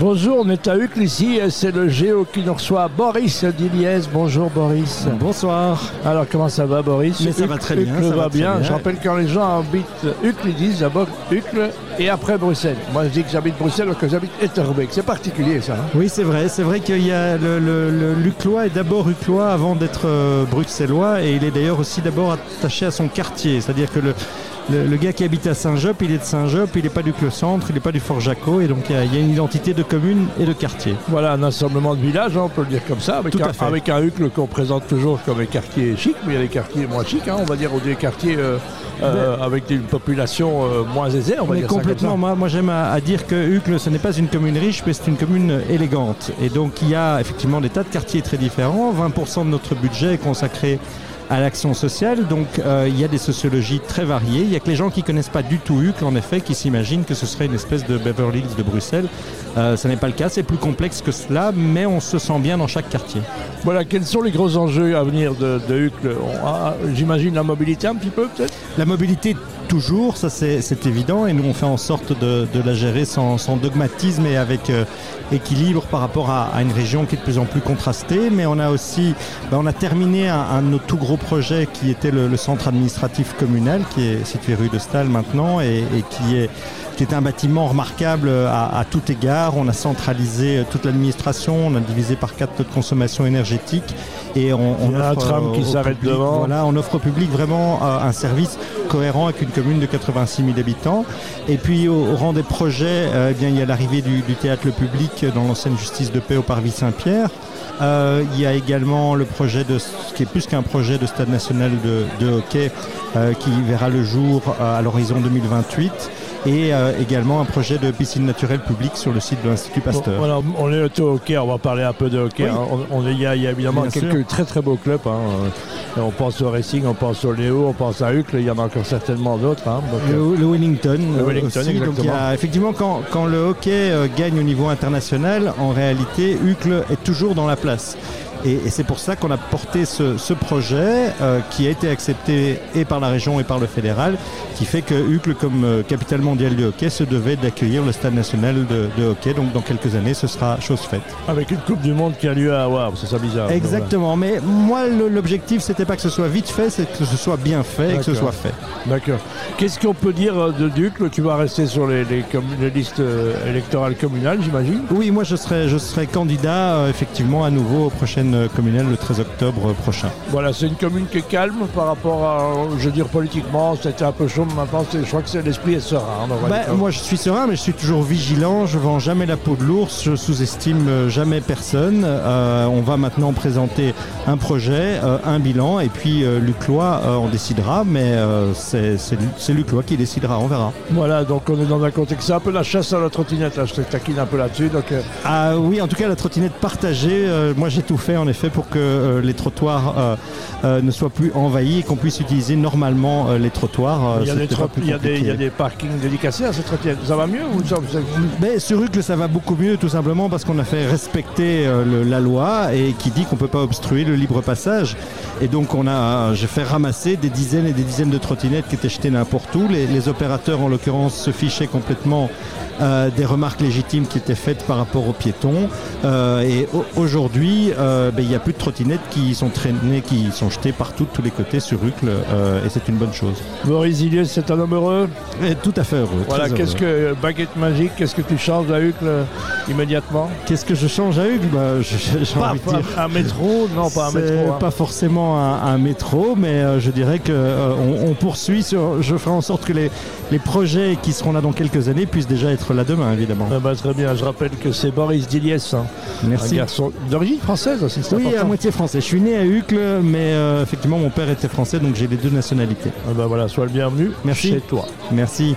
Bonjour, on est à Uccle ici c'est le Géo qui nous reçoit Boris Diliès. Bonjour Boris. Bonsoir. Alors comment ça va Boris Mais ça va très bien, Uccle ça va, va très bien. bien. Je rappelle quand les gens habitent Uccle, ils disent d'abord Uccle et après Bruxelles. Moi je dis que j'habite Bruxelles alors que j'habite Etterbeek. C'est particulier ça. hein. Oui, c'est vrai. C'est vrai qu'il y a le, le, le Luclois est d'abord Uclois avant d'être euh, bruxellois et il est d'ailleurs aussi d'abord attaché à son quartier. C'est-à-dire que le, le, le gars qui habite à Saint-Job, il est de Saint-Job, il n'est pas du Clos-Centre, il n'est pas du Fort-Jaco et donc il y, a, il y a une identité de commune et de quartier. Voilà un assemblement de villages, hein, on peut le dire comme ça, avec, Tout un, à fait. avec un Uccle qu'on présente toujours comme un quartier chic, mais il y a des quartiers moins chics, hein, on va dire, ou des quartiers euh, euh, avec une population euh, moins aisée, on va Mais dire ça comme complètement, ça. moi, moi j'aime à, à dire que Uccle, ce n'est pas une commune riche, mais c'est une commune élégante. Et donc il y a effectivement des tas de quartiers très différents. 20% de notre budget est consacré à l'action sociale, donc euh, il y a des sociologies très variées. Il y a que les gens qui connaissent pas du tout Uccle, en effet, qui s'imaginent que ce serait une espèce de Beverly Hills de Bruxelles. Euh, ce n'est pas le cas, c'est plus complexe que cela, mais on se sent bien dans chaque quartier. Voilà, quels sont les gros enjeux à venir de, de Uccle On a, J'imagine la mobilité un petit peu peut-être? La mobilité, toujours, ça c'est évident, et nous on fait en sorte de, de la gérer sans, sans dogmatisme et avec euh, équilibre par rapport à, à une région qui est de plus en plus contrastée. Mais on a aussi, ben, on a terminé un, un de nos tout gros projets qui était le, le centre administratif communal, qui est situé rue de Stahl maintenant, et, et qui est qui un bâtiment remarquable à, à tout égard. On a centralisé euh, toute l'administration, on a divisé par quatre notre consommation énergétique et on, on a un offre, tram euh, qui au s'arrête public, devant. Voilà, on offre au public vraiment euh, un service cohérent avec une commune de 86 000 habitants. Et puis au, au rang des projets, euh, eh bien il y a l'arrivée du, du théâtre Le Public dans l'ancienne justice de paix au Parvis Saint-Pierre. Euh, il y a également le projet de ce qui est plus qu'un projet de stade national de, de hockey euh, qui verra le jour euh, à l'horizon 2028 et euh, également un projet de piscine naturelle publique sur le site de l'Institut Bon, Pasteur. voilà, On est au hockey, on va parler un peu de hockey. Oui. hein. On, on est- il, y a, il y a évidemment Bien quelques sûr. très très beaux clubs. hein. Euh, On pense au Racing, on pense au Léo, on pense à Uccle, il y en a encore certainement d'autres. hein. Euh, Le, le Wellington, Le euh, Wellington, aussi. Donc, il y exactement. a, effectivement, quand, quand le hockey euh, gagne au niveau international, en réalité, Uccle est toujours dans la place. Et, et c'est pour ça qu'on a porté ce, ce projet euh, qui a été accepté et par la région et par le fédéral, qui fait que Uccle, comme euh, capitale mondiale du hockey, se devait d'accueillir le stade national de, de hockey. Donc dans quelques années, ce sera chose faite. avec une Coupe du Monde qui a lieu à Hawaii, c'est ça bizarre. Exactement. Mais moi, l'objectif, c'était pas que ce soit vite fait, c'est que ce soit bien fait et que ce soit fait. D'accord. Qu'est-ce qu'on peut dire euh, de Ducle Tu vas rester sur les, les com- les listes électorales communales, j'imagine? Oui, moi je serai, je serai candidat euh, effectivement à nouveau aux prochaines euh, communales le 13 octobre euh, prochain. Voilà, c'est une commune qui est calme par rapport à, je veux dire, politiquement, c'était un peu chaud, mais maintenant, c'est- je crois que c'est l'esprit est serein. hein, Bah, moi je suis serein, mais je suis toujours vigilant. Je vends jamais la peau de l'ours, je sous-estime euh, jamais personne. Euh, on va maintenant présenter un projet, euh, un bilan, et puis euh, Luclois euh, en décidera, mais euh, c'est c'est Lu- c'est Luclois qui décidera, on verra. Voilà, donc on est dans un contexte, c'est un peu la chasse à la trottinette, là, je te taquine un peu là-dessus, donc euh, Ah oui, en tout cas la trottinette partagée, euh, moi j'ai tout fait en effet pour que euh, les trottoirs euh, euh, ne soient plus envahis et qu'on puisse utiliser normalement euh, les trottoirs. Euh, il y a des il y a des, il y a des parkings dédicacés à cette trottinette. Ça va mieux ou ça ça- Mais sur Uccle, ça va beaucoup mieux, tout simplement parce qu'on a fait respecter euh, le- la loi et qui dit qu'on peut pas obstruer le libre passage. Et donc, on a, j'ai fait ramasser des dizaines et des dizaines de trottinettes qui étaient jetées n'importe où. Les, les opérateurs, en l'occurrence, se fichaient complètement euh, des remarques légitimes qui étaient faites par rapport aux piétons. Euh, et au- aujourd'hui, euh, ben, il n'y a plus de trottinettes qui sont traînées, qui sont jetées partout, de tous les côtés sur Uccle, euh, et c'est une bonne chose. Boris Iliès, c'est un homme heureux. Et tout à fait heureux. Voilà, qu'est-ce que, baguette magique, qu'est-ce que tu changes à Hucle euh, immédiatement Qu'est-ce que je change à Uccle? Bah, je- Pas, envie de pas dire. un métro, non, pas un métro. hein. pas forcément un, un métro, mais euh, je dirais que euh, on, poursuit. Sur, je ferai en sorte que les, les projets qui seront là dans quelques années puissent déjà être là demain, évidemment. Ah bah, très bien, je rappelle que c'est Boris Diliès, hein, un Merci. garçon d'origine française c'est Oui, à moitié français. Je suis né à Uccle, mais euh, effectivement mon père était français, donc j'ai les deux nationalités. Ah bah voilà, sois le bienvenu Merci. chez toi. Merci.